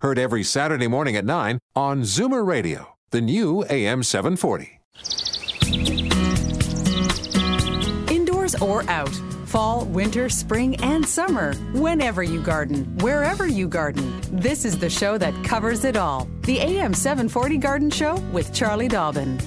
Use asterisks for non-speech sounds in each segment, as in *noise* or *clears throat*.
heard every Saturday morning at 9 on Zoomer Radio, the new AM 740. Indoors or out, fall, winter, spring, and summer. Whenever you garden, wherever you garden, this is the show that covers it all. The AM 740 Garden Show with Charlie Dobbin.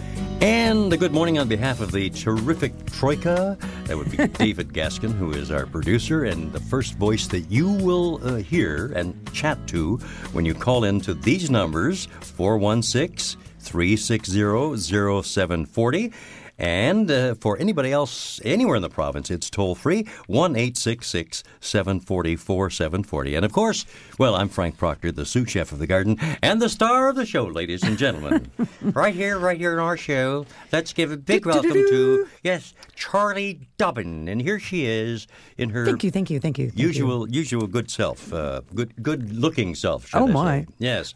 And a good morning on behalf of the terrific Troika. That would be *laughs* David Gaskin, who is our producer, and the first voice that you will uh, hear and chat to when you call in to these numbers 416 360 0740. And uh, for anybody else anywhere in the province, it's toll free 1 866 740 4740. And of course, well, I'm Frank Proctor, the sous chef of the garden and the star of the show, ladies and gentlemen. *laughs* right here, right here in our show, let's give a big welcome to, yes, Charlie Dobbin. And here she is in her Thank you, thank you, thank you. thank you. usual usual good self, uh, good good looking self. Oh, I say. my. Yes.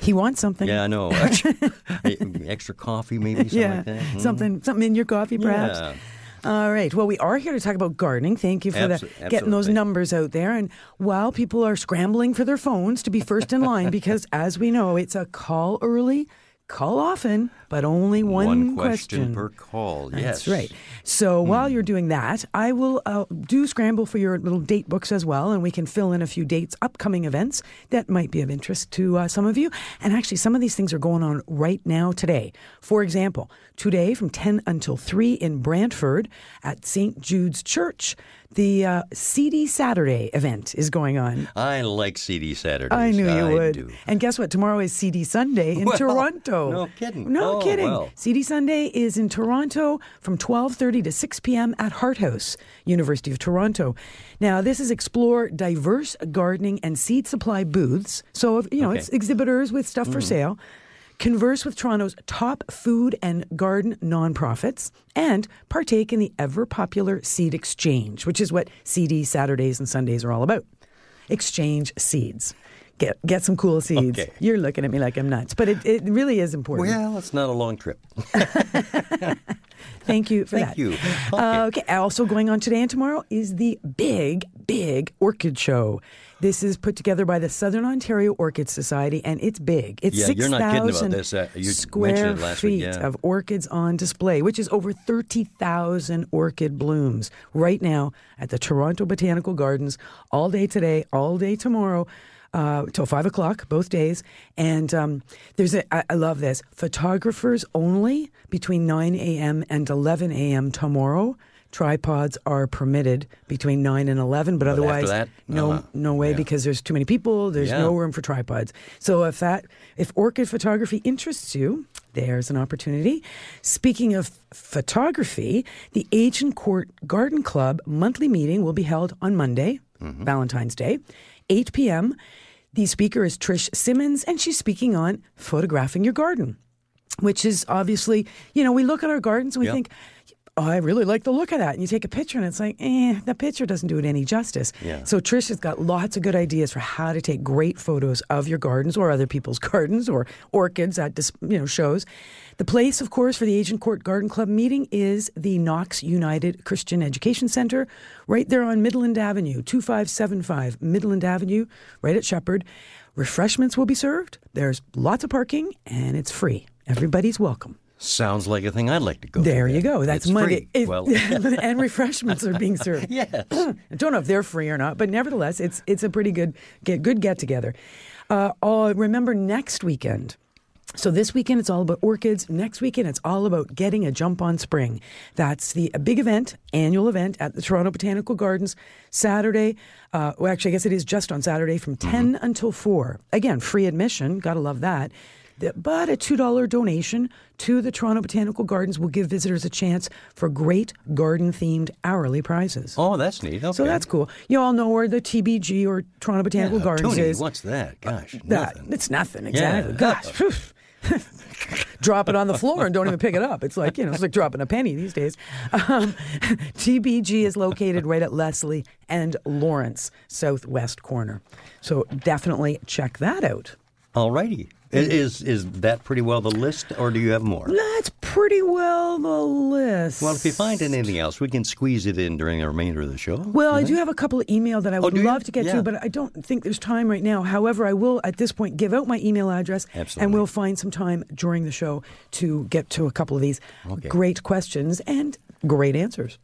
He wants something. Yeah, I know. *laughs* Extra coffee, maybe something yeah, like that. Hmm. something, something in your coffee, perhaps. Yeah. All right. Well, we are here to talk about gardening. Thank you for the, getting those numbers out there. And while people are scrambling for their phones to be first in line, because *laughs* as we know, it's a call early, call often, but only one, question, per call. That's yes, right. So while you're doing that, I will uh, do scramble for your little date books as well, and we can fill in a few dates, upcoming events that might be of interest to uh, some of you. And actually, some of these things are going on right now today. For example, today from 10 until 3 in Brantford at St. Jude's Church, the uh, Seedy Saturday event is going on. I like Seedy Saturdays. I knew you I would. do. And guess what? Tomorrow is Seedy Sunday in Well, Toronto. no kidding. No Oh, kidding. well. Seedy Sunday is in Toronto from 12:30 to 6 p.m. at Hart House, University of Toronto. Now, this is explore diverse gardening and seed supply booths. So, if- you know, Okay. Mm. it's exhibitors with stuff for sale. Converse with Toronto's top food and garden nonprofits and partake in the ever popular seed exchange, which is what Seedy Saturdays and Sundays are all about. Exchange seeds. Get get some cool seeds. Okay. You're looking at me like I'm nuts, but it, it really is important. Well, it's not a long trip. *laughs* Thank you for Thank that. you. Uh, okay. Also going on today and tomorrow is the big, big orchid show. This is put together by the Southern Ontario Orchid Society, and it's big. It's Yeah, six you're not kidding about thousand this. Uh, square feet week, yeah. of orchids on display, which is over thirty thousand orchid blooms right now at the Toronto Botanical Gardens, all day today, all day tomorrow. Uh, till five o'clock both days, and um, there's a. I, I love this. Photographers only between nine a.m. and eleven a.m. tomorrow. Tripods are permitted between nine and eleven, but, But otherwise, that, no, uh-huh. no way Yeah. because there's too many people. There's Yeah. no room for tripods. So if that, if orchid photography interests you, there's an opportunity. Speaking of photography, the Agincourt Garden Club monthly meeting will be held on Monday, Mm-hmm. Valentine's Day, 8 p.m. The speaker is Trish Simmons, and she's speaking on photographing your garden, which is obviously, you know, we look at our gardens and we Yep. think, oh, I really like the look of that. And you take a picture and it's like, eh, that picture doesn't do it any justice. Yeah. So Trish has got lots of good ideas for how to take great photos of your gardens or other people's *laughs* gardens or orchids at you know shows. The place, of course, for the Agincourt Garden Club meeting is the Knox United Christian Education Center, right there on Midland Avenue, 2575 Midland Avenue, right at Sheppard. Refreshments will be served. There's lots of parking and it's free. Everybody's welcome. Sounds like a thing I'd like to go. to. There you go. That's It's Monday. If- well, *laughs* and refreshments are being served. *laughs* yes. I *clears throat* don't know if they're free or not, but nevertheless, it's it's a pretty good get good get together. Uh, oh, remember next weekend. So this weekend it's all about orchids. Next weekend it's all about getting a jump on spring. That's the a big event, annual event at the Toronto Botanical Gardens. Saturday, uh, well, actually, I guess it is just on Saturday from 10 until four. Again, free admission. Gotta love that. But a $2 donation to the Toronto Botanical Gardens will give visitors a chance for great garden themed hourly prizes. Oh, that's neat. Okay. So that's cool. You all know where the TBG or Toronto Botanical Yeah, Gardens Tony, is. What's that? Gosh, that nothing. it's nothing exactly. Yeah. Gosh, *laughs* drop it on the floor and don't even pick it up. It's like, you know, it's like dropping a penny these days. Um, *laughs* TBG is located right at Leslie and Lawrence, southwest corner. So definitely check that out. All righty. Is is that pretty well the list, or do you have more? That's pretty well the list. Well, if you find anything else, we can squeeze it in during the remainder of the show. Well, I do have a couple of email that I oh, would do you? love to get Yeah. to, but I don't think there's time right now. However, I will at this point give out my email address, Absolutely. and we'll find some time during the show to get to a couple of these Okay. great questions and great answers.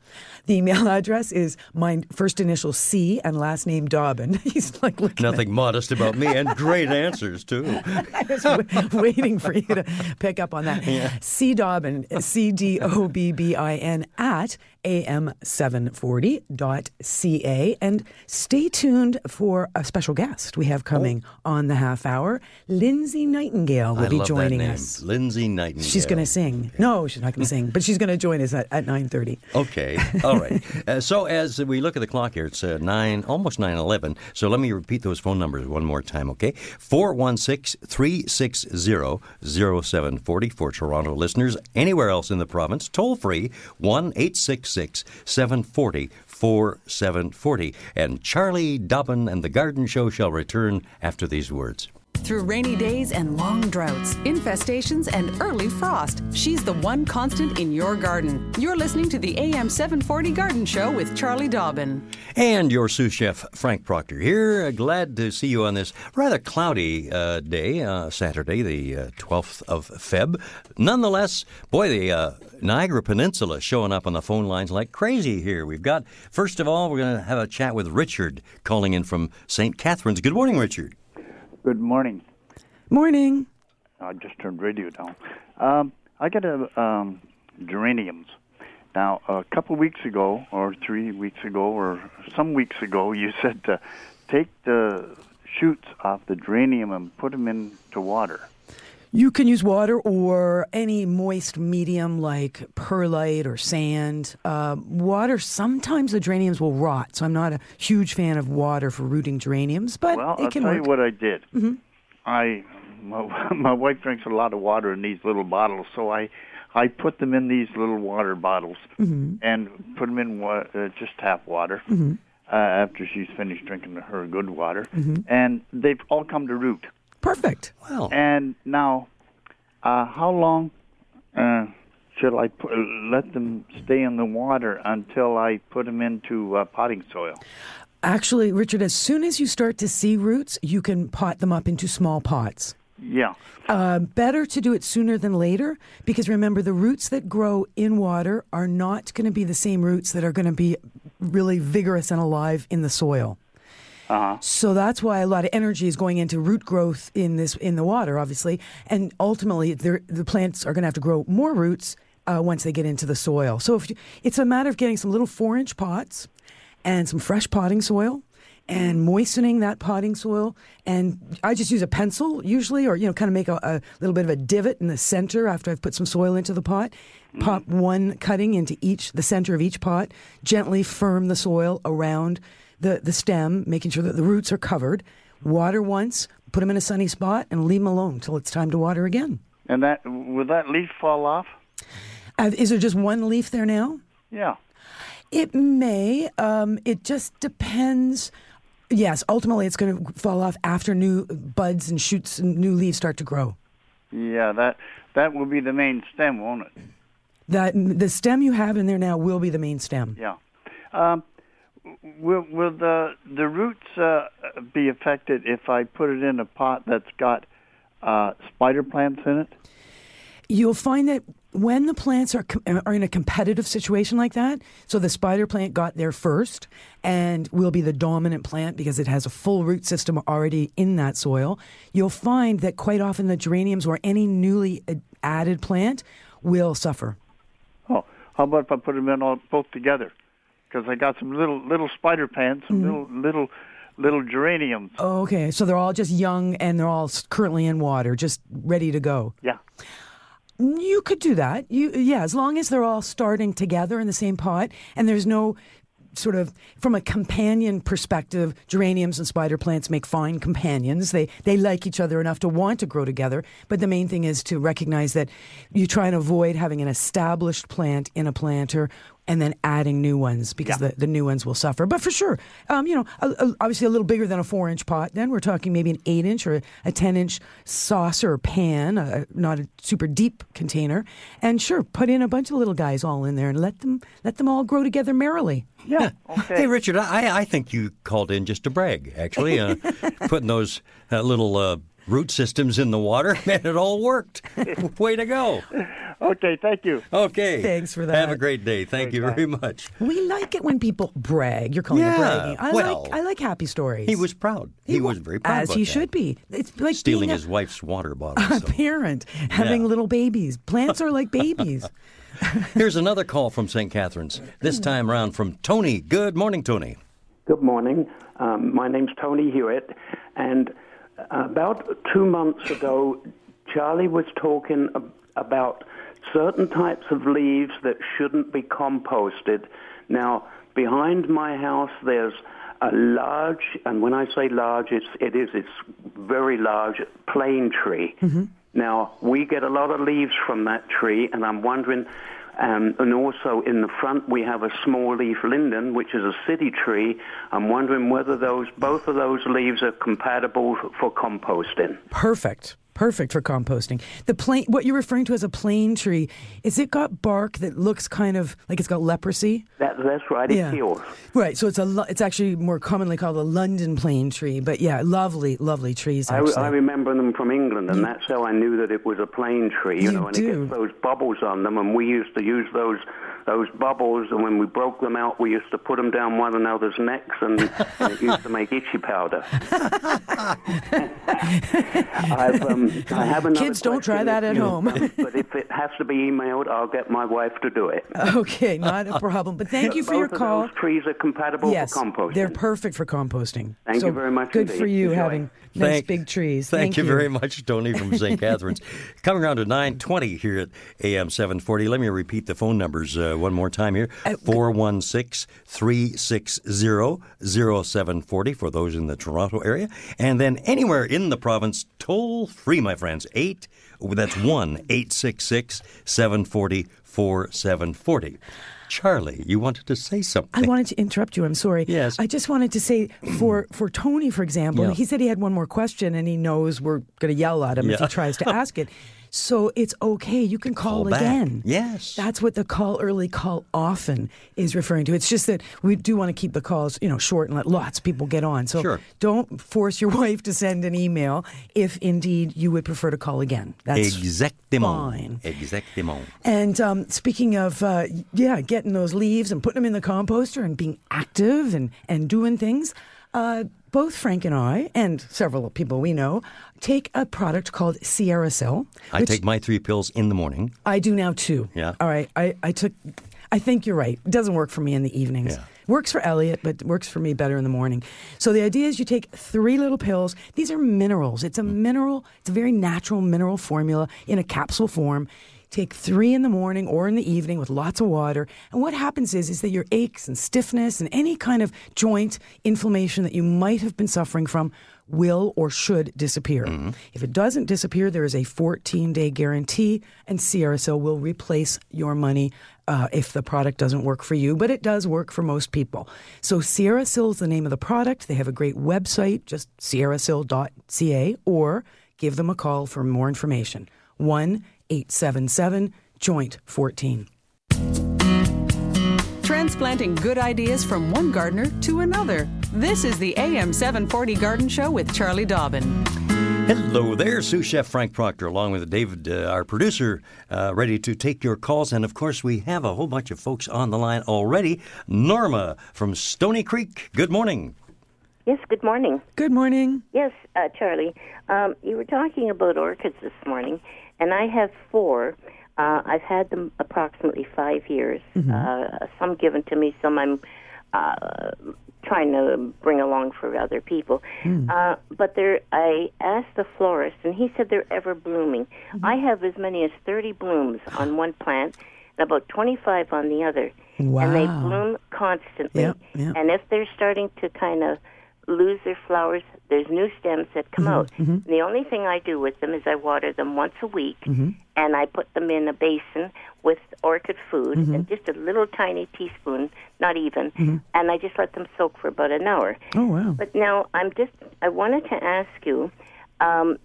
The email *laughs* address is my first initial C and last name Dobbin. *laughs* He's like looking at Nothing modest about me, and great answers too. *laughs* I was wa- waiting for you to pick up on that. C Dobbin, C D O B B I N at am740.ca. And stay tuned for a special guest we have coming oh. on the half hour. Lindsay Nightingale will I be joining us. Lindsay Nightingale. She's going to sing. No, she's not going to sing, but she's going to join us at, at 9.30. Okay, all right. Uh, so as we look at the clock here, it's uh, nine, almost nine eleven. So let me repeat those phone numbers one more time. Okay, 416-360-0740 for Toronto listeners. Anywhere else in the province, toll free one 740 4740 And Charlie Dobbin and the Garden Show shall return after these words. Through rainy days and long droughts, infestations, and early frost, she's the one constant in your garden. You're listening to the AM 740 Garden Show with Charlie Dobbin. And your sous chef, Frank Proctor, here. Uh, glad to see you on this rather cloudy uh, day, uh, Saturday, the uh, 12th of Feb. Nonetheless, boy, the uh, Niagara Peninsula showing up on the phone lines like crazy here. We've got, first of all, we're going to have a chat with Richard calling in from St. Catharines. Good morning, Richard. Good morning. Morning. I just turned radio down. Um, I got a um, geraniums. Now, a couple weeks ago, or three weeks ago, or some weeks ago, *laughs* you said to take the shoots off the geranium and put them into water. You can use water or any moist medium like perlite or sand. Um, water, sometimes the geraniums will rot, so I'm not a huge fan of water for rooting geraniums, but Well, it I'll can tell work. you what I did. Mm-hmm. I *laughs* my, my wife drinks a lot of water in these little bottles, so I I put them in these little water bottles and put them in wa- uh, just tap water uh, after she's finished drinking her good water, and they've all come to root. Perfect. Well, And now, uh, how long uh, should I put, let them stay in the water until I put them into uh, potting soil? Actually, Richard, as soon as you start to see roots, you can pot them up into small pots. Yeah. Uh, better to do it sooner than later because remember, the roots that grow in water are not going to be the same roots that are going to be really vigorous and alive in the soil. Uh-huh. So that's why a lot of energy is going into root growth in this in the water, obviously, and ultimately the plants are going to have to grow more roots uh, once they get into the soil. So if you, it's a matter of getting some little four-inch pots and some fresh potting soil and moistening that potting soil. And I just use a pencil usually, or you know, kind of make a, a little bit of a divot in the center after I've put some soil into the pot. Pop one cutting into each the center of each pot. Gently firm the soil around the the stem, making sure that the roots are covered. Water once, put them in a sunny spot, and leave them alone until it's time to water again. And that will that leaf fall off? Uh, is there just one leaf there now? Yeah. It may. Um, it just depends. Yes, ultimately, it's going to fall off after new buds and shoots and new leaves start to grow. Yeah, that that will be the main stem, won't it? That the stem you have in there now will be the main stem. Yeah. Um, will will the the roots uh, be affected if I put it in a pot that's got uh, spider plants in it? You'll find that when the plants are com- are in a competitive situation like that, so the spider plant got there first and will be the dominant plant because it has a full root system already in that soil. You'll find that quite often the geraniums or any newly ad- added plant will suffer. Oh, how about if I put them in all both together? Because I got some little little spider plants, some mm-hmm. little little little geraniums. Oh, okay, so they're all just young and they're all currently in water, just ready to go. Yeah. You could do that. You yeah, as long as they're all starting together in the same pot and there's no sort of from a companion perspective, geraniums and spider plants make fine companions. They they like each other enough to want to grow together. But the main thing is to recognize that you try and avoid having an established plant in a planter and then adding new ones because Yeah. the, the new ones will suffer. But for sure, um, you know, a, a- obviously a little bigger than a four inch pot. Then we're talking maybe an eight inch or a 10 inch saucer pan, uh, not a super deep container. And sure, put in a bunch of little guys all in there and let them let them all grow together merrily. Yeah. Okay. Hey, Richard, I, I think you called in just to brag, actually, uh, *laughs* putting those uh, little uh, root systems in the water, *laughs* and it all worked. *laughs* Way to go. Okay. Thank you. Okay. Thanks for that. Have a great day. Thank you very much. We like it when people brag. You're calling Yeah, it bragging. I well, like I like happy stories. He was proud. He, wa- was very proud. as about he that. should be. It's like Stealing being a- his wife's water bottle. a so. parent having Yeah. little babies. Plants are like babies. Here's another call from St. Catharines. This time around from Tony. Good morning, Tony. Good morning. Um, my name's Tony Hewitt, and about two months ago, Charlie was talking about certain types of leaves that shouldn't be composted. Now, behind my house, there's a large, and when I say large, it's it is it's very large plane tree. Now we get a lot of leaves from that tree, and I'm wondering. Um, and also in the front we have a small leaf linden, which is a city tree. I'm wondering whether those both of those leaves are compatible for composting. Perfect. Perfect for composting. The plain, what you're referring to as a plane tree, is it got bark that looks kind of like it's got leprosy? That, that's right. It heals. Right. So it's a it's actually more commonly called a London plane tree. But yeah, lovely, lovely trees. I, I remember them from England, and that's how I knew that it was a plane tree. You, You know, and it do. gets those bubbles on them, and we used to use those those bubbles, and when we broke them out, we used to put them down one another's necks, and, and *laughs* it used to make itchy powder. *laughs* I've, um, I have another Kids, don't try that at you- home. *laughs* but if it has to be emailed, I'll get my wife to do it. okay, not a problem. But thank you for Both your of call. Those trees are compatible yes, for composting. they're perfect for composting. Thank So you very much Good for you Enjoy. having nice Thank- big trees. Thank, you, very much, Tony from St. Catharines. Coming around to 920 here at AM 740. Let me repeat the phone numbers uh, Uh, one more time here. Uh, 416-360-0740 for those in the Toronto area. And then anywhere in the province, toll free, my friends. 8, oh, that's 1-866-740-4740. Charlie, you wanted to say something. I wanted to interrupt you. I'm sorry. Yes. I just wanted to say for for Tony, for example, Yeah. he said he had one more question, and he knows we're going to yell at him if he tries to *laughs* ask it. So it's okay. You can call, Call again. Yes. That's what the call early, call often is referring to. It's just that we do want to keep the calls, you know, short and let lots of people get on. So Sure. don't force your *laughs* wife to send an email if indeed you would prefer to call again. That's Exactement. fine. Exactement. And um, speaking of, uh, yeah, getting those leaves and putting them in the composter and being active and, and doing things, uh, both Frank and I, and several people we know, take a product called SierraSil. I take my three pills in the morning. I do now too. Yeah. All right. I, I took, I think you're right. It doesn't work for me in the evenings. Yeah. Works for Elliot, but works for me better in the morning. So the idea is you take three little pills. These are minerals. It's a mineral, it's a very natural mineral formula in a capsule form. Take three in the morning or in the evening with lots of water. And what happens is, is that your aches and stiffness and any kind of joint inflammation that you might have been suffering from will or should disappear. If it doesn't disappear, there is a 14 day guarantee, and Sil will replace your money uh, if the product doesn't work for you, but it does work for most people. So SierraSil is the name of the product. They have a great website, just sierrasil.ca, or give them a call for more information. 1 877 Joint 14. Transplanting good ideas from one gardener to another. This is the AM 740 Garden Show with Charlie Dobbin. Hello there, sous chef Frank Proctor, along with David, uh, our producer, uh, ready to take your calls. And of course, we have a whole bunch of folks on the line already. Norma from Stoney Creek. Good morning. Yes, good morning. Good morning. Yes, uh, Charlie. Um, you were talking about orchids this morning, and I have four. Uh, I've had them approximately five years. Uh, some given to me, some I'm uh, trying to bring along for other people. Uh, but they're, I asked the florist, and he said they're ever blooming. I have as many as 30 blooms on *sighs* one plant and about 25 on the other. Wow. and they bloom constantly. Yep, yep. And if they're starting to kind of lose their flowers, there's new stems that come Mm-hmm, out. And the only thing I do with them is I water them once a week, Mm-hmm. and I put them in a basin with orchid food Mm-hmm. and just a little tiny teaspoon, not even, and I just let them soak for about an hour. Oh wow. But now I'm just I wanted to ask you, um,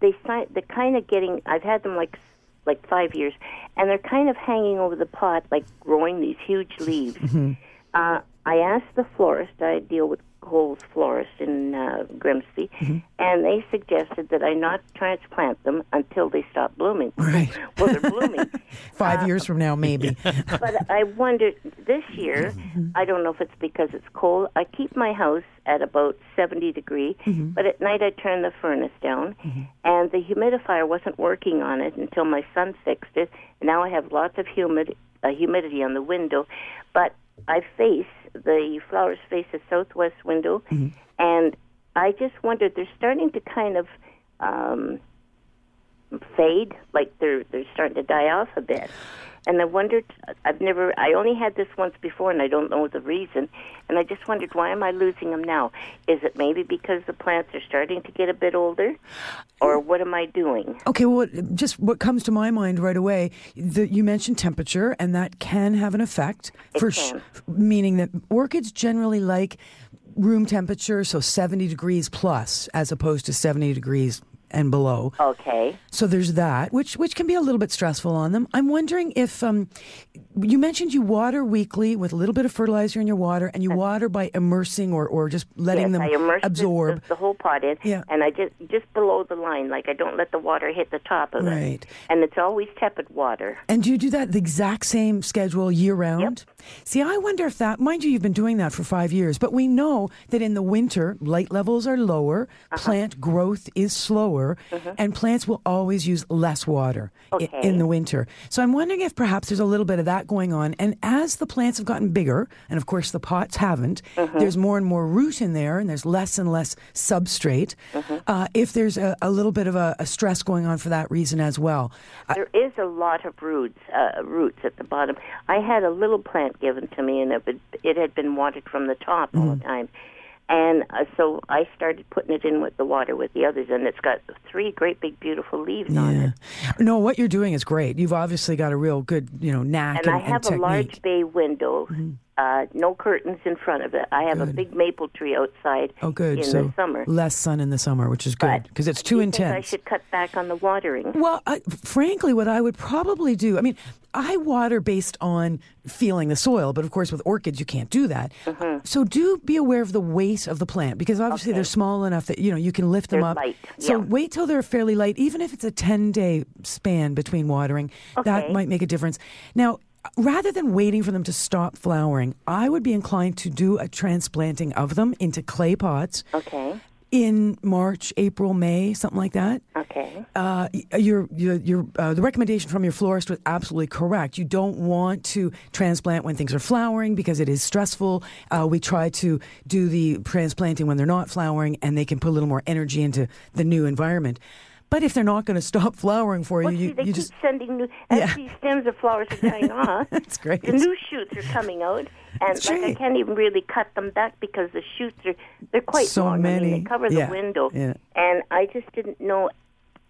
they they're kind of getting. I've had them like like five years, and they're kind of hanging over the pot, like growing these huge leaves. Uh, I asked the florist. I deal with Cole's florist in uh, Grimsby, mm-hmm. and they suggested that I not transplant them until they stop blooming. Right. well, they're blooming. *laughs* Five uh, years from now, maybe. *laughs* but I wondered this year. Mm-hmm. I don't know if it's because it's cold. I keep my house at about seventy degree, mm-hmm. but at night I turn the furnace down, and the humidifier wasn't working on it until my son fixed it. And now I have lots of humid uh, humidity on the window, but I face the flowers face a southwest window, and I just wondered they're starting to kind of. Um, fade, like they're they're starting to die off a bit. And I wondered, I've never, I only had this once before, and I don't know the reason. And I just wondered, why am I losing them now? Is it maybe because the plants are starting to get a bit older, or what am I doing? Okay, well, just what comes to my mind right away, the, you mentioned temperature, and that can have an effect. It for can. meaning that orchids generally like room temperature, so 70 degrees plus, as opposed to 70 degrees and below. Okay. So there's that, which which can be a little bit stressful on them. I'm wondering if um, you mentioned you water weekly with a little bit of fertilizer in your water, and you water by immersing or, or just letting yes, them I immerse absorb. the, the whole pot in, Yeah. and I just just below the line, like I don't let the water hit the top of it. Right. it, and it's always tepid water. And do you do that the exact same schedule year round? See, I wonder if that, mind you, you've been doing that for five years, but we know that in the winter, light levels are lower, Uh-huh. plant growth is slower, and plants will always use less water Okay. in the winter. So I'm wondering if perhaps there's a little bit of that going on. And as the plants have gotten bigger, and of course the pots haven't, Uh-huh. there's more and more root in there, and there's less and less substrate. Uh-huh. Uh, if there's a, a little bit of a, a stress going on for that reason as well. There is a lot of roots, uh, roots at the bottom. I had a little plant given to me, and it, would, it had been watered from the top all Mm-hmm. the time. And uh, so I started putting it in with the water with the others, and it's got three great big beautiful leaves on Yeah. it. No, what you're doing is great. You've obviously got a real good, you know, knack And and, I have and a large bay window, uh, no curtains in front of it. I have a big maple tree outside Oh, good. in so the summer. less sun in the summer, which is good because it's too intense. think I should cut back on the watering. Well, I, frankly, what I would probably do, I mean, I water based on feeling the soil, but of course, with orchids, you can't do that. Mm-hmm. So do be aware of the weight of the plant because obviously they're small enough that you know you can lift them They're up. light, So yeah. wait till they're fairly light, even if it's a ten day span between watering. That might make a difference. Now. Rather than waiting for them to stop flowering, I would be inclined to do a transplanting of them into clay pots Okay. in March, April, May, something like that. Okay. Uh, your your, your uh, the recommendation from your florist was absolutely correct. You don't want to transplant when things are flowering because it is stressful. Uh, we try to do the transplanting when they're not flowering, and they can put a little more energy into the new environment. But if they're not going to stop flowering for you, Well, see, you, they you keep just sending new. As Yeah. these stems of flowers are dying *laughs* off, That's great. The new shoots are coming out, and That's like I can't even really cut them back because the shoots are they're quite So long. I mean, many. they cover the window, yeah. and I just didn't know.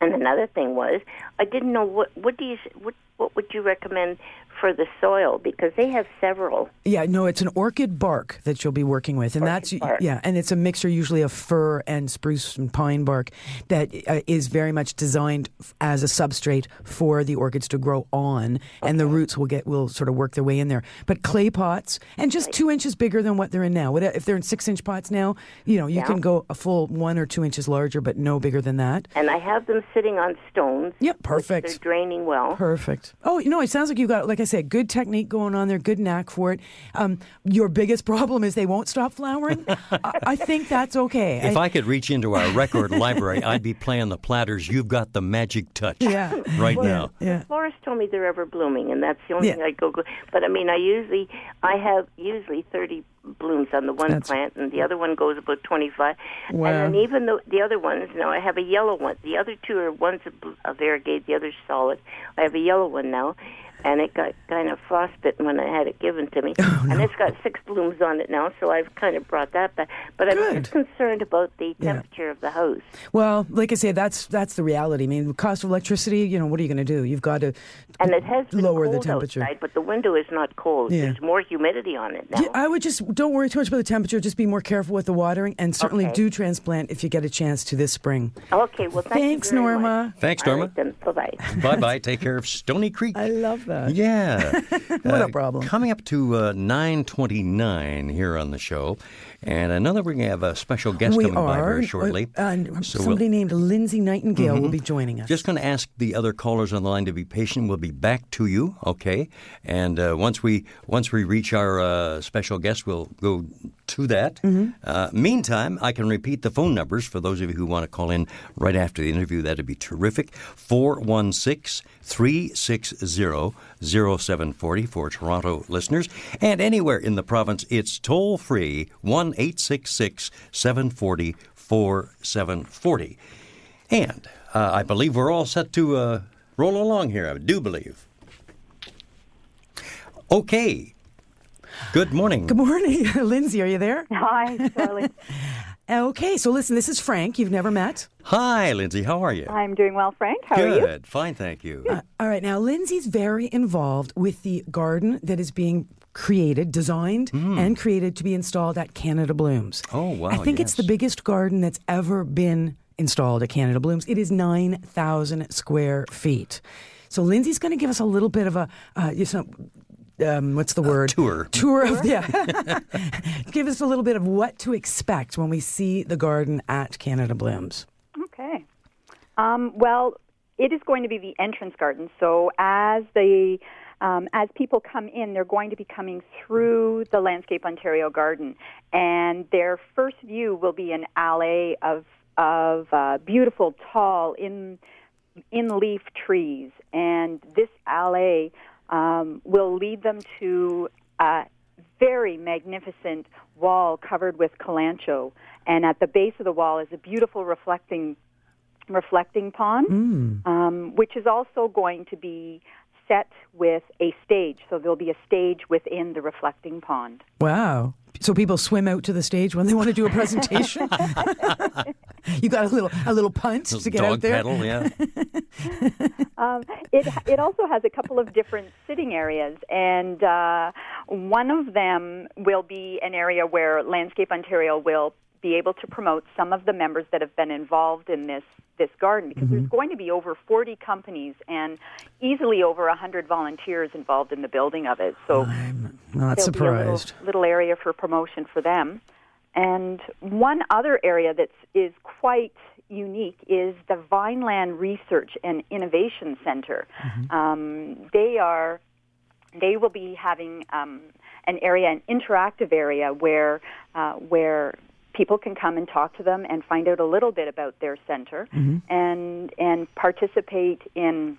And another thing was, I didn't know what what do you what what would you recommend for the soil because they have several. Yeah, no, it's an orchid bark that you'll be working with, and that's bark. yeah, and it's a mixture usually of fir and spruce and pine bark that uh, is very much designed as a substrate for the orchids to grow on, and the roots will get will sort of work their way in there. But clay pots and just two inches bigger than what they're in now. What- If they're in six inch pots now, you know you Yeah. can go a full one or two inches larger, but no bigger than that. And I have them sitting on stones. Yep, perfect. They're draining well. Perfect. Oh, you know, it sounds like you've got, like I said, good technique going on there, good knack for it. Um, your biggest problem is they won't stop flowering. *laughs* I, I think that's okay. If I could reach into our record *laughs* library, I'd be playing the platters. You've got the magic touch Yeah. right now. yeah. Florists told me they're ever blooming, and that's the only Yeah. thing I go. go but I mean, I usually I have usually thirty blooms on the one That's- plant, and the other one goes about twenty-five. Wow. And then even the the other ones, now I have a yellow one. The other two are one's a, a variegated, the other's solid. I have a yellow one now. And it got kind of frostbitten when I had it given to me. Oh, And it's got six blooms on it now, so I've kind of brought that back. But I'm Good. just concerned about the Yeah. temperature of the house. Well, like I say, that's that's the reality. I mean, the cost of electricity. You know, what are you going to do? You've got to And it has lower the temperature. outside, but the window is not cold. Yeah. There's more humidity on it now. Yeah, I would just don't worry too much about the temperature. Just be more careful with the watering, and certainly Okay. do transplant if you get a chance to this spring. okay, well, thank Thanks, you very Norma. Much. Thanks, Norma. right. Bye-bye. Bye bye. Take care of Stoney Creek. I love that. Yeah. *laughs* What a Uh, problem. Coming up to uh, 929 here on the show. And I know that we're going to have a special guest we coming by are. very shortly. Uh, So we'll- somebody named Lindsay Nightingale will be joining us. Just going to ask the other callers on the line to be patient. We'll be back to you, okay? And uh, once we once we reach our uh, special guest, we'll go to that. Uh, meantime, I can repeat the phone numbers for those of you who want to call in right after the interview. That'd be terrific. 416 360 0740 for Toronto listeners. And anywhere in the province, it's toll free 1 866 740 4740. And uh, I believe we're all set to uh, roll along here. I do believe. Okay. Good morning. Good morning, *laughs* Lindsay. Are you there? Hi, Charlie. *laughs* Okay, so listen, this is Frank. You've never met. Hi, Lindsay. How are you? I'm doing well, Frank. How Good. are you? Good. Fine, thank you. Uh, all right, now Lindsay's very involved with the garden that is being created, designed, and created to be installed at Canada Blooms. Oh, wow, I think it's the biggest garden that's ever been installed at Canada Blooms. It is 9,000 square feet. So Lindsay's going to give us a little bit of a, uh, you know, um, what's the word? tour. Tour of, yeah. *laughs* give us a little bit of what to expect when we see the garden at Canada Blooms. Okay. Um, well, it is going to be the entrance garden. So as the um, as people come in, they're going to be coming through the Landscape Ontario Garden, and their first view will be an alley of of uh, beautiful, tall, in in leaf trees, and this alley um, will lead them to a very magnificent wall covered with kalanchoe, and at the base of the wall is a beautiful reflecting reflecting pond, um, which is also going to be set with a stage. So there'll be a stage within the reflecting pond. Wow. So people swim out to the stage when they want to do a presentation. *laughs* you got a little a little punt to get Dog out there. pedal, yeah. *laughs* Um, it it also has a couple of different sitting areas, and uh, one of them will be an area where Landscape Ontario will be able to promote some of the members that have been involved in this this garden because there's going to be over 40 companies and easily over 100 volunteers involved in the building of it. So I'm not a little, surprised. little area for promotion for them. And one other area that is quite unique is the Vineland Research and Innovation Center. Um, they are they will be having um, an area, an interactive area where uh, where people can come and talk to them and find out a little bit about their center and and participate in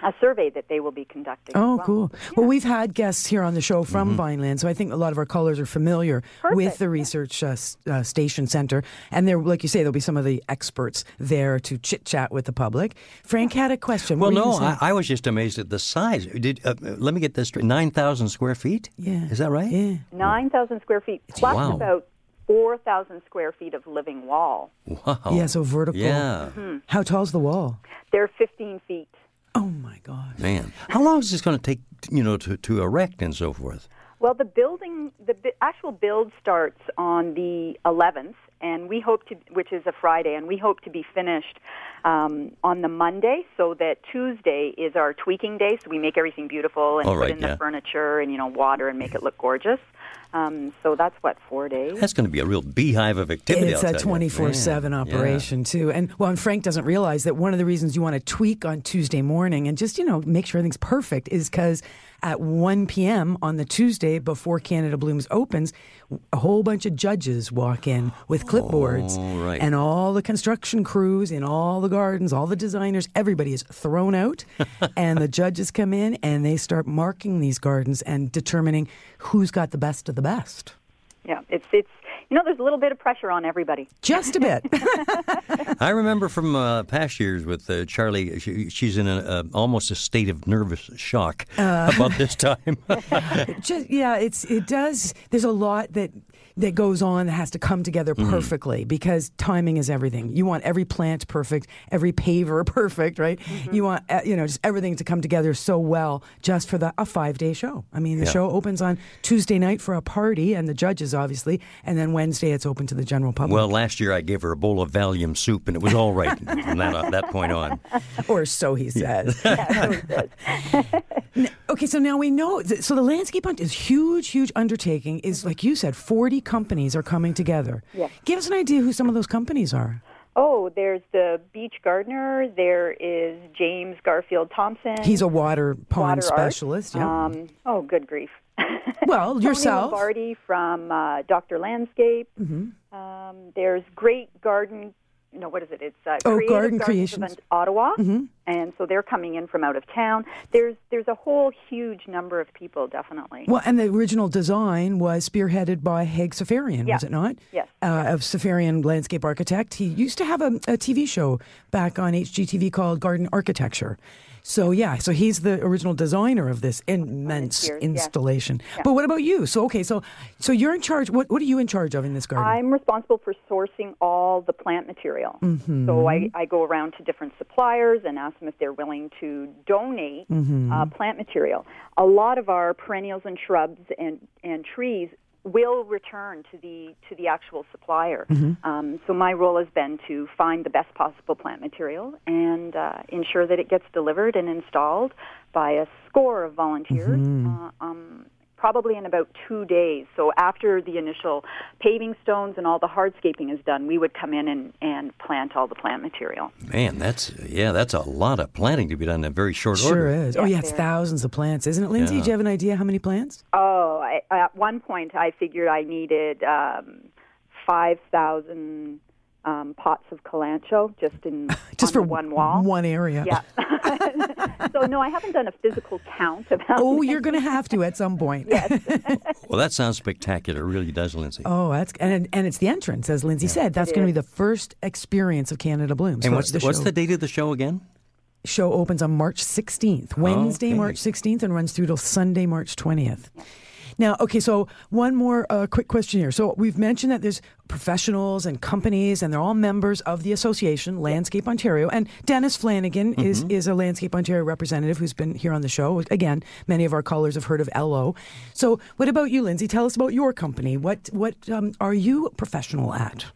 a survey that they will be conducting. Oh, well. cool. Well, we've had guests here on the show from Vineland, so I think a lot of our callers are familiar with the research uh, uh, station center. And there, like you say, there'll be some of the experts there to chit chat with the public. Frank had a question. Well, What were you no. I, I was just amazed at the size. Did uh, let me get this straight? Nine thousand square feet. yeah. Is that right? Yeah. 9,000 square feet, plus Wow. about 4,000 square feet of living wall. Wow. Yeah, so vertical. Yeah, mm-hmm. How tall's the wall? They're 15 feet. Oh, my God. man. How long is this going to take? You know, to, to erect and so forth. Well, the building, the actual build starts on the 11th, and we hope to, which is a Friday, and we hope to be finished um, on the Monday, so that Tuesday is our tweaking day. So we make everything beautiful and All put right, in the furniture and you know water and make it look gorgeous. Um, so that's what four days. That's going to be a real beehive of activity. It's I'll a tell 24 7 Man, yeah. operation, too. And well, and Frank doesn't realize that one of the reasons you want to tweak on Tuesday morning and just, you know, make sure everything's perfect is because at 1 p.m. on the Tuesday before Canada Blooms opens, a whole bunch of judges walk in with clipboards. Oh, right. And all the construction crews in all the gardens, all the designers, everybody is thrown out. *laughs* and the judges come in and they start marking these gardens and determining who's got the best of the best. Yeah, it's it's you know, there's a little bit of pressure on everybody. Just a bit. *laughs* I remember from uh, past years with uh, Charlie, she, she's in a, uh, almost a state of nervous shock Uh. about this time. *laughs* Just yeah, it's it does. There's a lot that that goes on that has to come together Mm-hmm. perfectly because timing is everything. You want every plant perfect, every paver *laughs* perfect, right? Mm-hmm. You want uh, you know just everything to come together so well just for the a five day show. I mean, the Yeah. show opens on Tuesday night for a party and the judges obviously, and then Wednesday it's open to the general public. well, last year I gave her a bowl of Valium soup, and it was all right *laughs* from that, uh, that point on. or so he says. *laughs* Yeah, so it does. Okay, so now we know. th- So the landscape hunt is huge, huge undertaking. Is like you said, forty companies are coming together. Yes. Give us an idea who some of those companies are. Oh, there's the beach gardener. There is James Garfield Thompson. He's a water pond Water specialist. Yeah. Um, oh, good grief. *laughs* well, Tony yourself. Lombardi from uh, Dr. Landscape. Mm-hmm. Um, there's Great Garden. No, what is it? It's uh, Oh, Creative Garden Gardens Creations. Mm-hmm. Ottawa, and so they're coming in from out of town. There's there's a whole huge number of people, definitely. Well, and the original design was spearheaded by Haig Seferian, Yeah. was it not? Yes. Uh, of Seferian landscape architect. He used to have a, a TV show back on HGTV called Garden Architecture. So yeah, so he's the original designer of this immense years, yeah. installation. But what about you? So okay, so so you're in charge. What what are you in charge of in this garden? I'm responsible for sourcing all the plant material. Mm-hmm. So I, I go around to different suppliers and ask them if they're willing to donate Mm-hmm. uh, plant material. A lot of our perennials and shrubs and, and trees will return to the to the actual supplier. Mm-hmm. Um, so my role has been to find the best possible plant material and uh, ensure that it gets delivered and installed by a score of volunteers. Mm-hmm. Uh, um, probably in about two days. So after the initial paving stones and all the hardscaping is done, we would come in and, and plant all the plant material. Man, that's yeah, that's a lot of planting to be done in a very short sure order. Sure is. oh yeah, it's thousands of plants, isn't it, Lindsay? Yeah. Do you have an idea how many plants? Oh, I, at one point I figured I needed um, 5,000 um, pots of kalanchoe just in *laughs* Just on for one wall. one area. Yeah. *laughs* so no, I haven't done a physical count of how Oh, many. you're going to have to at some point. *laughs* Well, that sounds spectacular. It really does, Lindsay. Oh, that's and and it's the entrance, as Lindsay said. That's going to be the first experience of Canada Blooms. and what's the, what's the date of the show again? show opens on March 16th, Wednesday, Okay. March 16th, and runs through till Sunday, March 20th. Now, okay, so one more uh, quick question here. So we've mentioned that there's professionals and companies, and they're all members of the association, Landscape Ontario. And Dennis Flanagan is is a Landscape Ontario representative who's been here on the show. Again, many of our callers have heard of LO. So, what about you, Lindsay? Tell us about your company. What what um, are you a professional at?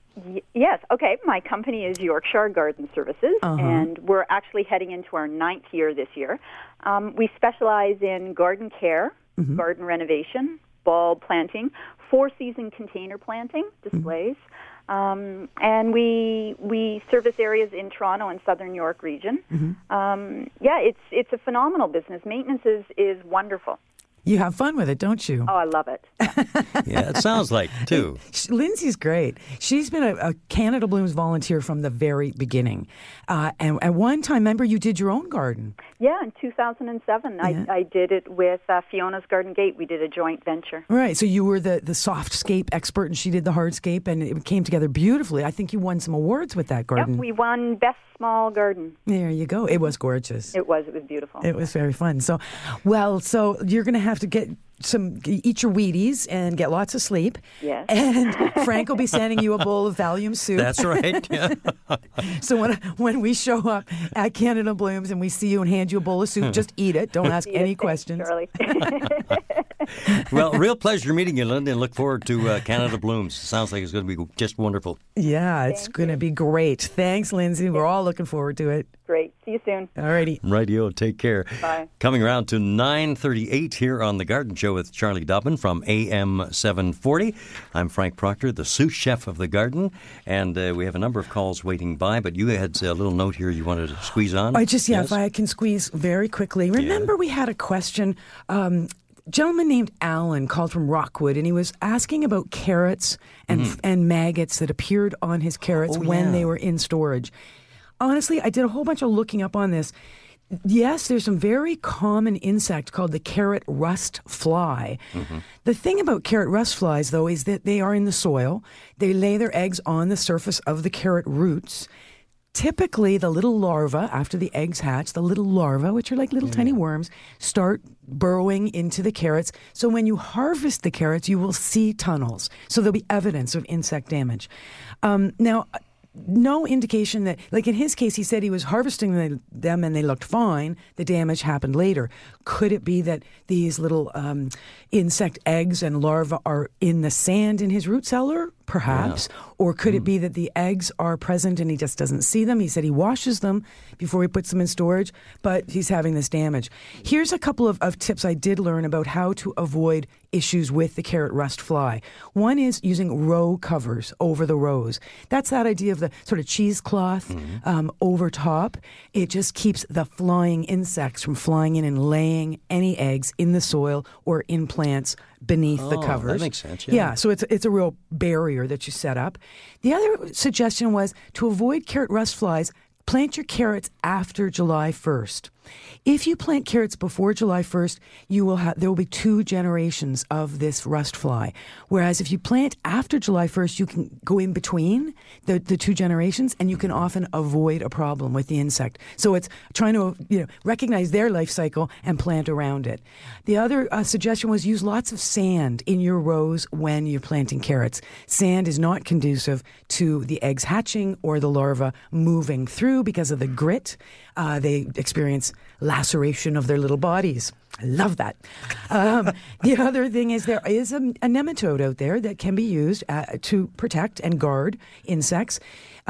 Yes. Okay. My company is Yorkshire Garden Services, and we're actually heading into our ninth year this year. Um, we specialize in garden care, garden renovation, bulb planting, four-season container planting, displays, um, and we we service areas in Toronto and Southern York region. Um, yeah, it's it's a phenomenal business. Maintenance is is wonderful. You have fun with it, don't you? Oh, I love it. Yeah, *laughs* it sounds like too. Lindsay's great. She's been a, a Canada Blooms volunteer from the very beginning. Uh, and at one time, remember, you did your own garden. Yeah, in 2007, Yeah. I, I did it with uh, Fiona's Garden Gate. We did a joint venture. Right. So you were the, the softscape expert, and she did the hardscape, and it came together beautifully. I think you won some awards with that garden. Yep, we won Best Small Garden. there you go. It was gorgeous. It was. It was beautiful. It was very fun. So, well, so you're going to have to get some, eat your Wheaties and get lots of sleep. Yes. And *laughs* Frank will be sending you a bowl of Valium soup. That's right. *laughs* Yeah. So when when we show up at Canada Blooms and we see you and hand you a bowl of soup, just eat it. Don't ask *laughs* Yes, any questions. Charlie. well, real pleasure meeting you, Linda, and look forward to uh, Canada Blooms. Sounds like it's going to be just wonderful. Yeah, it's going to be great. Thanks, Lindsay. We're all looking forward to it. Great. See you soon. All Alrighty. Radio, take care. Bye. Coming around to 9:38 here on the Garden Show with Charlie Dobbin from AM 740. I'm Frank Proctor, the sous chef of the garden, and uh, we have a number of calls waiting by. But you had a little note here you wanted to squeeze on. I just, yeah, Yes? if I can squeeze very quickly. Remember, we had a question. Um, gentleman named Alan called from Rockwood, and he was asking about carrots and and maggots that appeared on his carrots. Oh, when yeah. they were in storage. Honestly, I did a whole bunch of looking up on this. Yes, there's some very common insect called the carrot rust fly. The thing about carrot rust flies, though, is that they are in the soil. They lay their eggs on the surface of the carrot roots. Typically, the little larvae, after the eggs hatch, the little larvae, which are like little tiny worms, start burrowing into the carrots. So when you harvest the carrots, you will see tunnels. So there'll be evidence of insect damage. Um, now, no indication that, like in his case, he said he was harvesting them and they looked fine. The damage happened later. Could it be that these little um, insect eggs and larvae are in the sand in his root cellar? Perhaps. Or could it be that the eggs are present and he just doesn't see them? He said he washes them before he puts them in storage, but he's having this damage. Here's a couple of, of tips I did learn about how to avoid issues with the carrot rust fly. One is using row covers over the rows. That's that idea of the sort of cheesecloth um, over top. It just keeps the flying insects from flying in and laying any eggs in the soil or in plants beneath the Oh, that covers. makes sense, yeah. yeah, so it's it's a real barrier that you set up. The other suggestion was to avoid carrot rust flies. Plant your carrots after July 1st. If you plant carrots before July 1st, you will have there will be two generations of this rust fly. Whereas if you plant after July 1st, you can go in between the, the two generations and you can often avoid a problem with the insect. So it's trying to you know recognize their life cycle and plant around it. The other uh, suggestion was use lots of sand in your rows when you're planting carrots. Sand is not conducive to the eggs hatching or the larva moving through because of the grit. Uh, they experience laceration of their little bodies. I love that. Um, *laughs* the other thing is there is a, a nematode out there that can be used uh, to protect and guard insects.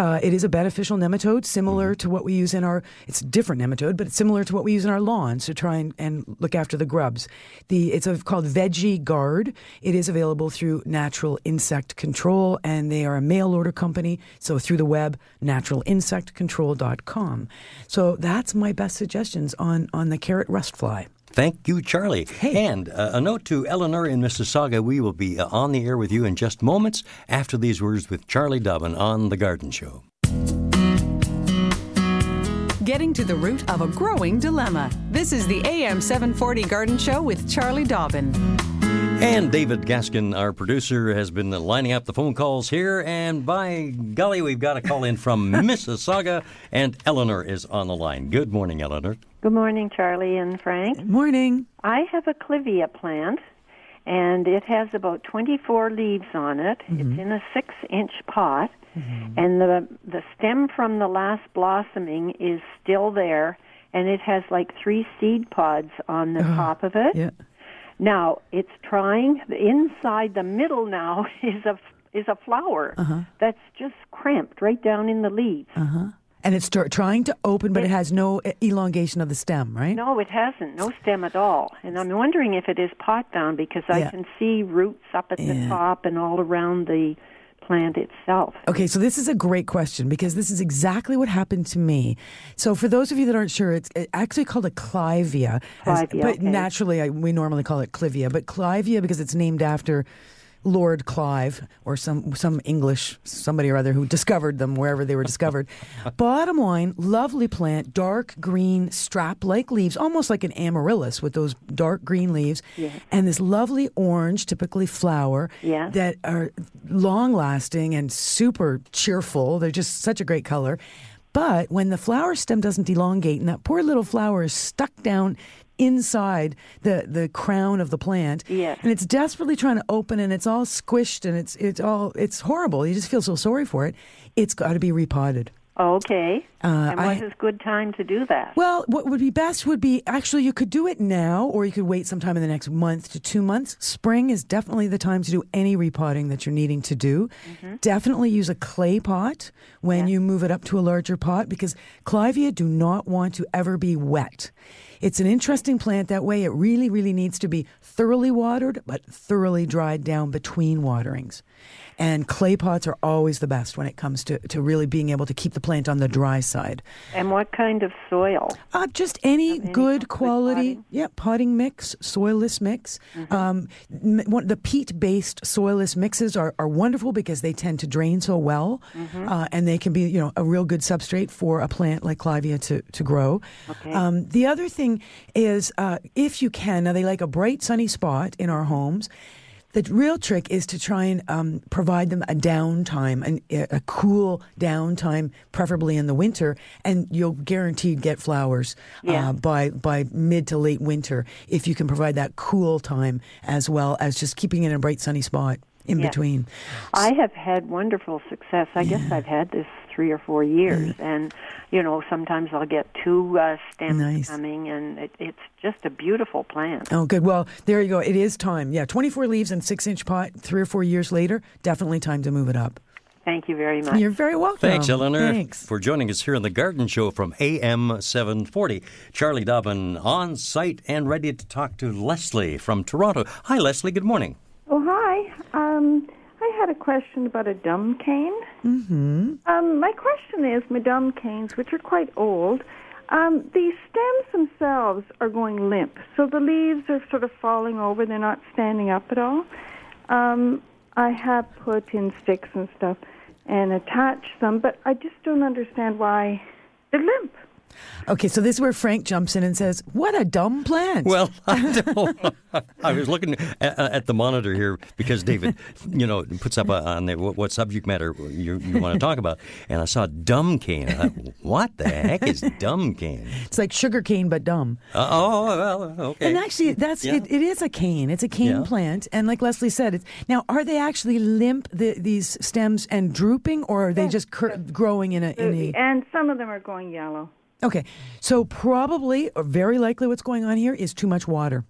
Uh, it is a beneficial nematode, similar to what we use in our. It's a different nematode, but it's similar to what we use in our lawns to try and, and look after the grubs. The it's a, called Veggie Guard. It is available through Natural Insect Control, and they are a mail order company. So through the web, naturalinsectcontrol.com. So that's my best suggestions on on the carrot rust fly. Thank you, Charlie. And uh, a note to Eleanor in Mississauga. We will be uh, on the air with you in just moments after these words with Charlie Dobbin on The Garden Show. Getting to the root of a growing dilemma. This is the AM 740 Garden Show with Charlie Dobbin. And David Gaskin, our producer, has been lining up the phone calls here. And by golly, we've got a call in from *laughs* Mississauga, and Eleanor is on the line. Good morning, Eleanor. Good morning, Charlie and Frank. Good morning. I have a clivia plant, and it has about 24 leaves on it. It's mm-hmm. in a six inch pot, mm-hmm. and the, the stem from the last blossoming is still there, and it has like three seed pods on the top of it. Yeah. Now, it's trying, inside the middle now *laughs* is a, is a flower uh-huh. that's just cramped right down in the leaves. Uh-huh. And it's start trying to open, but it has no elongation of the stem, right? No, it hasn't. No stem at all. And I'm wondering if it is pot bound because I Yeah. can see roots up at the top and all around the plant itself. Okay, so this is a great question because this is exactly what happened to me. So, for those of you that aren't sure, it's actually called a clivia. as- but okay. naturally, I, we normally call it clivia. But clivia because it's named after Lord Clive or some some English somebody or other who discovered them wherever they were discovered. *laughs* Bottom line, lovely plant, dark green strap-like leaves, almost like an amaryllis with those dark green leaves, and this lovely orange, typically flower Yes. that are long lasting and super cheerful. They're just such a great color. But when the flower stem doesn't elongate and that poor little flower is stuck down inside the, the crown of the plant Yes. and it's desperately trying to open and it's all squished and it's it's all it's horrible you just feel so sorry for it it's got to be repotted Okay. Uh, and I- what is good time to do that? well, what would be best would be actually you could do it now, or you could wait sometime in the next month to two months. Spring is definitely the time to do any repotting that you're needing to do. Definitely use a clay pot when you move it up to a larger pot because clivia do not want to ever be wet. It's an interesting plant that way. It really, really needs to be thoroughly watered, but thoroughly dried down between waterings. And clay pots are always the best when it comes to, to really being able to keep the plant on the dry side. And what kind of soil? Uh, just any, any good quality, potting? yeah, potting mix, soilless mix. Mm-hmm. Um, m- one, the peat-based soilless mixes are, are wonderful because they tend to drain so well, Mm-hmm. uh, and they can be, you know, a real good substrate for a plant like Clivia to to grow. Okay. Um, the other thing is, uh, if you can, now they like a bright sunny spot in our homes. The real trick is to try and um, provide them a downtime, an, a cool downtime, preferably in the winter, and you'll guaranteed get flowers Yeah. uh, by by mid to late winter if you can provide that cool time as well as just keeping it in a bright sunny spot in Yeah. between. I have had wonderful success. I guess I've had this three or four years, and you know sometimes I'll get two uh, stems Nice. coming, and it, it's just a beautiful plant. Oh, good. Well, there you go. It is time. Yeah, 24 leaves and six inch pot. Three or four years later, definitely time to move it up. Thank you very much. You're very welcome. Thanks, Eleanor, Thanks. for joining us here on the Garden Show from AM 740. Charlie Dobbin on site and ready to talk to Leslie from Toronto. Hi, Leslie. Good morning. Oh, hi. Um, I had a question about a dumb cane. Mm-hmm. Um, my question is, my dumb canes, which are quite old, um, the stems themselves are going limp, so the leaves are sort of falling over. They're not standing up at all. Um, I have put in sticks and stuff and attached them, but I just don't understand why they're limp. Okay, so this is where Frank jumps in and says, What a dumb plant. Well, *laughs* I, don't, *laughs* I was looking at, at the monitor here because David, *laughs* you know, puts up a, on there what, what subject matter you, you want to talk about, and I saw dumb cane. I what the heck is dumb cane? it's like sugar cane, but dumb. Uh, oh, well, okay. And actually, that's Yeah. it, it is a cane. It's a cane Yeah. plant, and like Leslie said, it's now are they actually limp the, these stems and drooping, or are they just cur- growing in a in a? And some of them are going yellow. Okay, so probably or very likely what's going on here is too much water.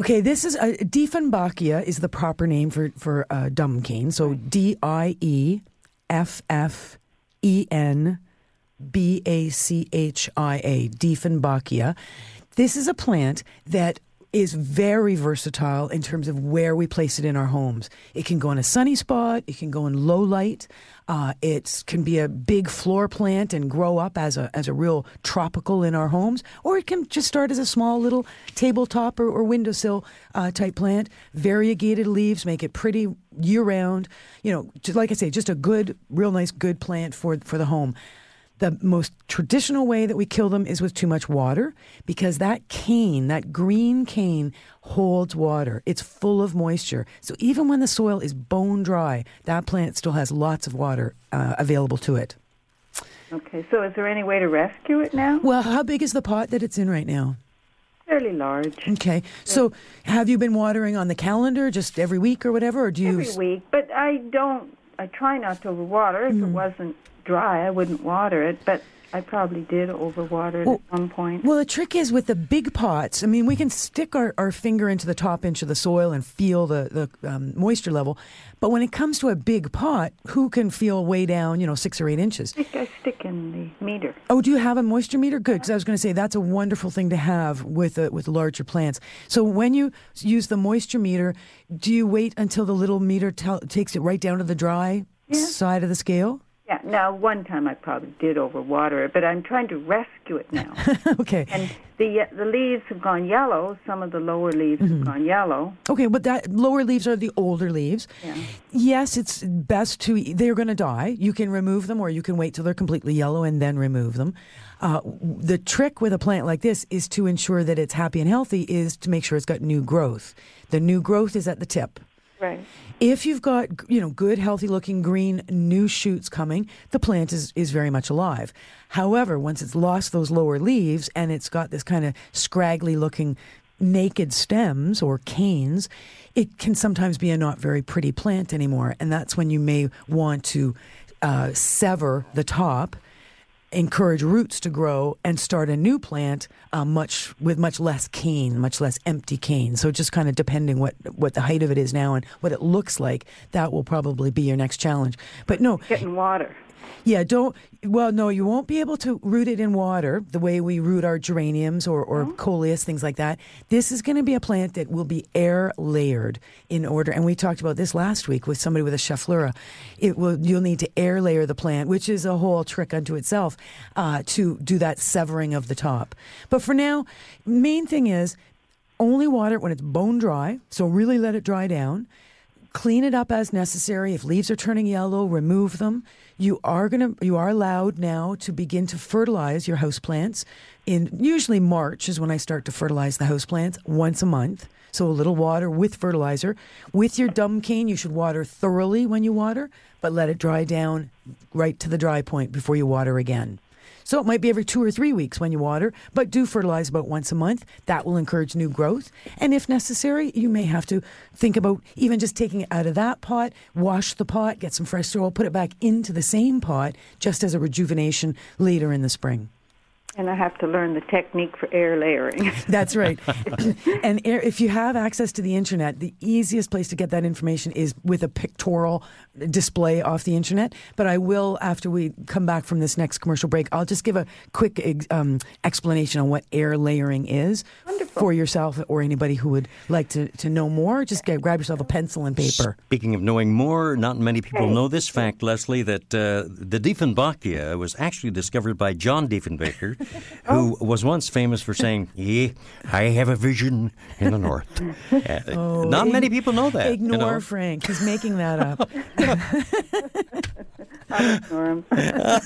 Okay, this is uh, Dieffenbachia is the proper name for for uh, dumb cane. So D I E F F E N B A C H I A, Dieffenbachia. This is a plant that is very versatile in terms of where we place it in our homes. It can go in a sunny spot, it can go in low light, uh, it can be a big floor plant and grow up as a, as a real tropical in our homes, or it can just start as a small little tabletop or, or windowsill uh, type plant. Variegated leaves make it pretty year round. You know, just like I say, just a good, real nice, good plant for, for the home. The most traditional way that we kill them is with too much water because that cane, that green cane, holds water. It's full of moisture. So even when the soil is bone dry, that plant still has lots of water uh, available to it. Okay, so is there any way to rescue it now? Well, how big is the pot that it's in right now? Fairly large. Okay. So have you been watering on the calendar just every week or whatever? Or do you. Every week, but I don't. I try not to overwater. If Mm-hmm. it wasn't dry, I wouldn't water it. But I probably did overwater it Well- at one point. Well, the trick is with the big pots. I mean, we can stick our, our finger into the top inch of the soil and feel the, the um, moisture level. But when it comes to a big pot, who can feel way down, you know, six or eight inches? I think I stick in the meter. Oh, do you have a moisture meter? Good, because I was going to say that's a wonderful thing to have with uh, with larger plants. So when you use the moisture meter, do you wait until the little meter tel- takes it right down to the dry Yeah. side of the scale? Yeah. Now, one time I probably did overwater it, but I'm trying to rescue it now. *laughs* okay. and the the leaves have gone yellow. Some of the lower leaves Mm-hmm. have gone yellow. Okay, but that lower leaves are the older leaves. Yeah. Yes, it's best to. They're going to die. You can remove them, or you can wait till they're completely yellow and then remove them. Uh, the trick with a plant like this is to ensure that it's happy and healthy. Is to make sure it's got new growth. The new growth is at the tip. If you've got you know good, healthy looking green new shoots coming, the plant is is very much alive. However, once it's lost those lower leaves and it's got this kind of scraggly looking naked stems or canes, it can sometimes be a not very pretty plant anymore, and that's when you may want to uh, sever the top encourage roots to grow and start a new plant uh, much with much less cane, much less empty cane. So just kind of depending what what the height of it is now and what it looks like, that will probably be your next challenge. But no, Getting water. Yeah, don't. Well, no, you won't be able to root it in water the way we root our geraniums or, or coleus, things like that. This is going to be a plant that will be air layered in order. And we talked about this last week with somebody with a Schefflera. It will. You'll need to air layer the plant, which is a whole trick unto itself, uh, to do that severing of the top. But for now, main thing is only water it when it's bone dry. So really let it dry down clean it up as necessary. If leaves are turning yellow, remove them. You are going to you are allowed now to begin to fertilize your house plants. In usually March is when I start to fertilize the house plants once a month. So a little water with fertilizer. With your dumb cane, you should water thoroughly when you water, but let it dry down right to the dry point before you water again. So it might be every two or three weeks when you water, but do fertilize about once a month. That will encourage new growth. And if necessary, you may have to think about even just taking it out of that pot, wash the pot, get some fresh soil, put it back into the same pot just as a rejuvenation later in the spring. And I have to learn the technique for air layering. *laughs* That's right. *laughs* *coughs* and air, if you have access to the internet, the easiest place to get that information is with a pictorial display off the internet. But I will, after we come back from this next commercial break, I'll just give a quick um, explanation on what air layering is for yourself or anybody who would like to, to know more. Just get, grab yourself a pencil and paper. Speaking of knowing more, not many people know this fact, Leslie, that uh, the Dieffenbachia was actually discovered by John Diefenbaker, who was once famous for saying, Yeah, I have a vision in the north. *laughs* Uh, Oh, not ig- many people know that. you Ignore know? Frank. He's making that up. *laughs*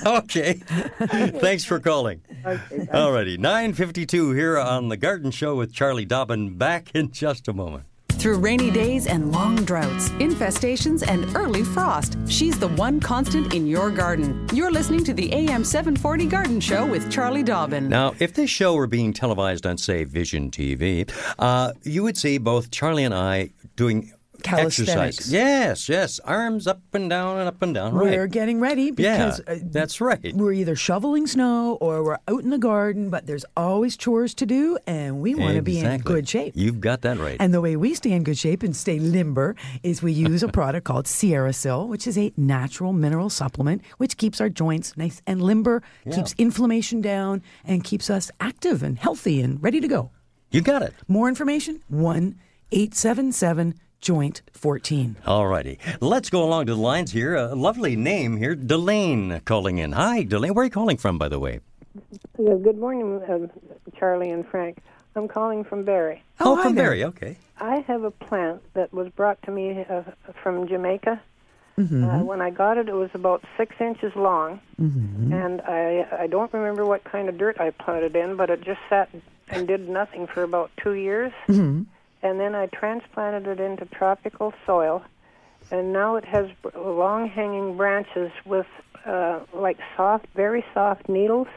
okay. Thanks for calling. Alrighty, 952 here on The Garden Show with Charlie Dobbin. Back in just a moment. Through rainy days and long droughts, infestations, and early frost, she's the one constant in your garden. You're listening to the AM 740 Garden Show with Charlie Dobbin. Now, if this show were being televised on, say, Vision TV, uh, you would see both Charlie and I doing Calisthenics. exercise. Yes, yes, arms up and down and up and down. Right. We're getting ready because yeah, uh, that's right. we're either shoveling snow or we're out in the garden, but there's always chores to do, and we want to be in good shape. You've got that right. And the way we stay in good shape and stay limber is we use a *laughs* product called SierraSil, which is a natural mineral supplement which keeps our joints nice and limber, keeps inflammation down, and keeps us active and healthy and ready to go. you got it. More information 1 877 Joint 14. All righty. Let's go along to the lines here. A lovely name here, Delane calling in. Hi, Delane. Where are you calling from, by the way? Good morning, um, Charlie and Frank. I'm calling from Barrie. Oh, hi from there. Barrie. Okay. I have a plant that was brought to me uh, from Jamaica. Mm-hmm. Uh, when I got it, it was about six inches long, Mm-hmm. and I I don't remember what kind of dirt I planted in, but it just sat and did nothing for about two years, Mm-hmm. And then I transplanted it into tropical soil, and now it has long hanging branches with uh, like soft, very soft needles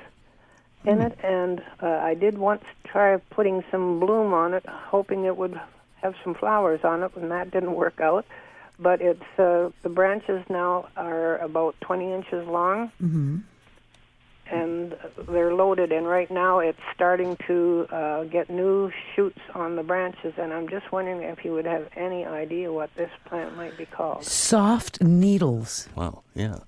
in it, and uh, I did once try putting some bloom on it, hoping it would have some flowers on it, and that didn't work out. But it's uh, the branches now are about 20 inches long, and they're loaded. And right now, it's starting to uh, get new shoots on the branches. And I'm just wondering if you would have any idea what this plant might be called. Soft needles. Wow. Yeah.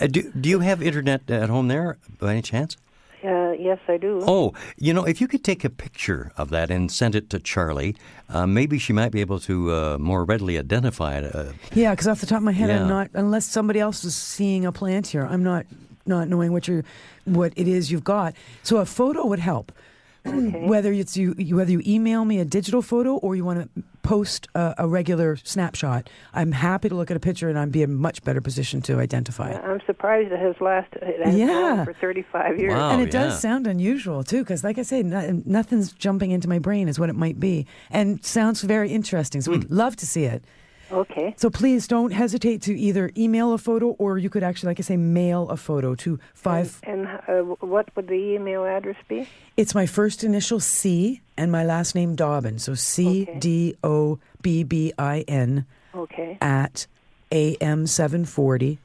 Uh, do, do you have internet at home there by any chance? Uh, yes, I do. Oh, you know, if you could take a picture of that and send it to Charlie, uh, maybe she might be able to uh, more readily identify it. Uh, Yeah, because off the top of my head, Yeah. I'm not. Unless somebody else is seeing a plant here, I'm not not knowing what you what it is you've got. So a photo would help. *clears throat* Whether it's you, you- whether you email me a digital photo or you want to post a, a regular snapshot, I'm happy to look at a picture and I'd be in a much better position to identify it. I'm surprised it has lasted it has Yeah. for 35 years. Wow. and it yeah. does sound unusual too, because like I say, no, nothing's jumping into my brain is what it might be, and sounds very interesting. So we'd hmm. love to see it. Okay. So please don't hesitate to either email a photo or you could actually, like I say, mail a photo to five. And uh, what would the email address be? It's my first initial C and my last name Dobbin. So C D O B B I N Okay. at am740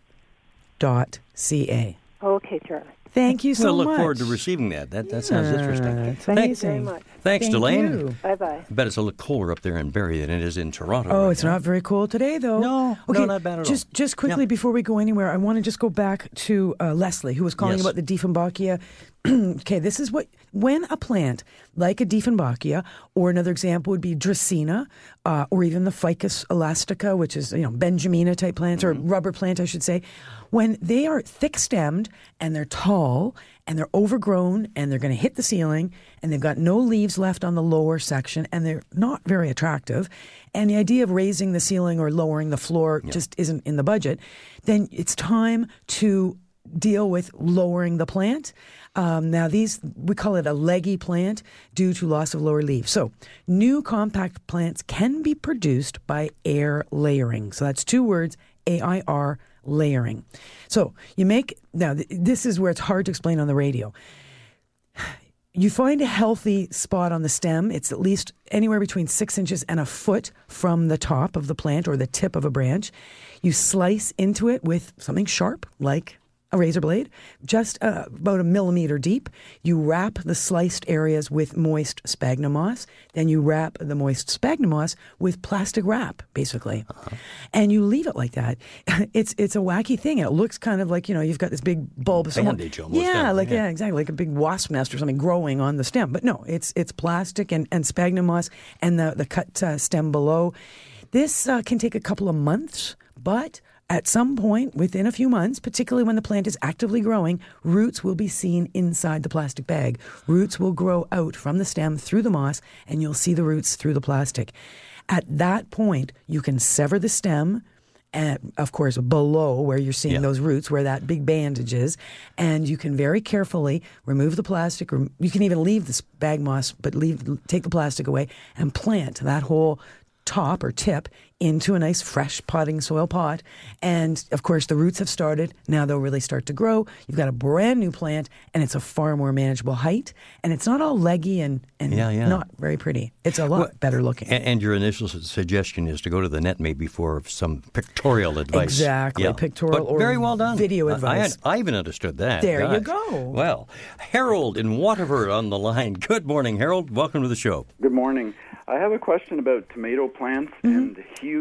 dot ca. Okay, Charlie. Thank you so we'll look much. forward to receiving that. That, that sounds Yeah, interesting. it's Thank- amazing. Thanks, Thank Delane. you. Bye bye. I bet it's a little cooler up there in Barrie than it is in Toronto. Oh, right it's now. not very cool today, though. No, no, okay, not bad at just, all. Just quickly Yeah. before we go anywhere, I want to just go back to uh, Leslie, who was calling Yes. about the Dieffenbachia. *clears throat* okay, this is what when a plant like a Dieffenbachia, or another example would be Dracaena, uh, or even the Ficus elastica, which is you know Benjamina type plants or rubber plant, I should say, when they are thick stemmed and they're tall and they're overgrown and they're going to hit the ceiling and they've got no leaves left on the lower section and they're not very attractive and the idea of raising the ceiling or lowering the floor just isn't in the budget then it's time to deal with lowering the plant um, now these we call it a leggy plant due to loss of lower leaves so new compact plants can be produced by air layering so that's two words air layering so you make now th- this is where it's hard to explain on the radio you find a healthy spot on the stem. It's at least anywhere between six inches and a foot from the top of the plant or the tip of a branch. You slice into it with something sharp, like a razor blade, just uh, about a millimeter deep. You wrap the sliced areas with moist sphagnum moss. Then you wrap the moist sphagnum moss with plastic wrap, basically, and you leave it like that. *laughs* It's it's a wacky thing. It looks kind of like you know you've got this big bulb. Bandage almost, Yeah, yeah, like yeah. yeah, exactly, like a big wasp nest or something growing on the stem. But no, it's it's plastic and, and sphagnum moss and the the cut uh, stem below. This uh, can take a couple of months, but at some point within a few months, particularly when the plant is actively growing, roots will be seen inside the plastic bag. Roots will grow out from the stem through the moss, and you'll see the roots through the plastic. At that point, you can sever the stem and of course below where you're seeing Yeah. those roots where that big bandage is and you can very carefully remove the plastic rem- you can even leave this bag moss but leave take the plastic away and plant that whole top or tip into a nice fresh potting soil pot and of course the roots have started now they'll really start to grow you've got a brand new plant and it's a far more manageable height and it's not all leggy and, and Yeah, yeah. not very pretty it's a lot Well, better looking A- And, your initial suggestion is to go to the net maybe for some pictorial advice. Exactly, pictorial But or very well done. video I- I, advice. I even understood that. There you go. Well, Harold in Waterford on the line. Good morning, Harold. Welcome to the show. Good morning. I have a question about tomato plants Mm-hmm. and huge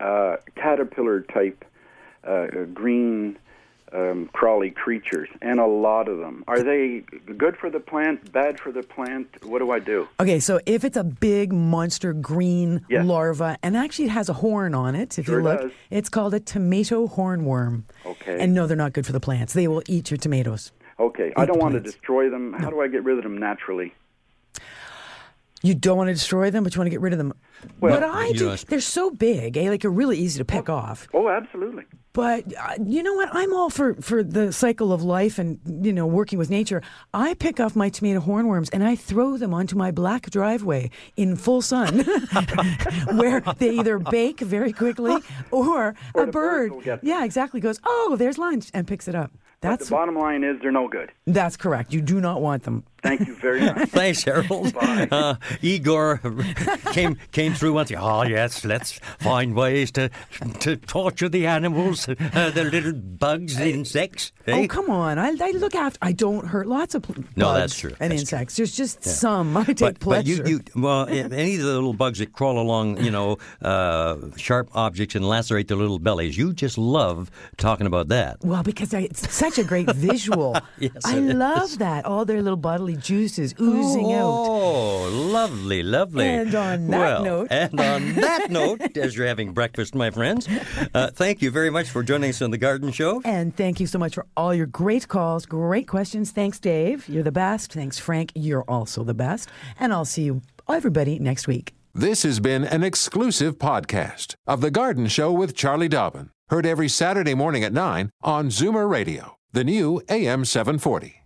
uh, caterpillar type uh, green um, crawly creatures, and a lot of them. Are they good for the plant, bad for the plant? What do I do? Okay, so if it's a big monster green Yes. larva, and actually it has a horn on it, if Sure you look, does. it's called a tomato hornworm. Okay. And no, they're not good for the plants. They will eat your tomatoes. Okay, I don't want to destroy them. How do I get rid of them naturally? You don't want to destroy them, but you want to get rid of them. Well, what I do, know, they're so big, eh? Like they're really easy to pick off. Oh, absolutely. But uh, you know what? I'm all for, for the cycle of life and you know working with nature. I pick off my tomato hornworms and I throw them onto my black driveway in full sun, *laughs* where they either bake very quickly or, *laughs* Or a the birds bird, will get them. yeah, exactly, goes, oh, there's lunch and picks it up. But That's the bottom line is they're no good. that's correct. You do not want them. Thank you very much. *laughs* Thanks, Harold. Uh, Igor came came through once. Oh yes, let's find ways to to torture the animals, uh, the little bugs, the insects. eh? Oh come on! I, I look after. I don't hurt lots of pl- No, bugs that's true. and That's insects. There's just some I take but, pleasure. but you, you well, *laughs* eh, any of the little bugs that crawl along, you know, uh, sharp objects and lacerate their little bellies, you just love talking about that. Well, because I, it's such a great visual. *laughs* Yes, I love is. that. All their little bodily juices oozing out. Oh, lovely, lovely. And on that well, note- and on that *laughs* note, as you're having breakfast, my friends, uh, thank you very much for joining us on the Garden Show. And thank you so much for all your great calls, great questions. Thanks, Dave. You're the best. Thanks, Frank. You're also the best. And I'll see you, everybody, next week. This has been an exclusive podcast of The Garden Show with Charlie Dobbin. Heard every Saturday morning at 9 on Zoomer Radio, the new AM 740.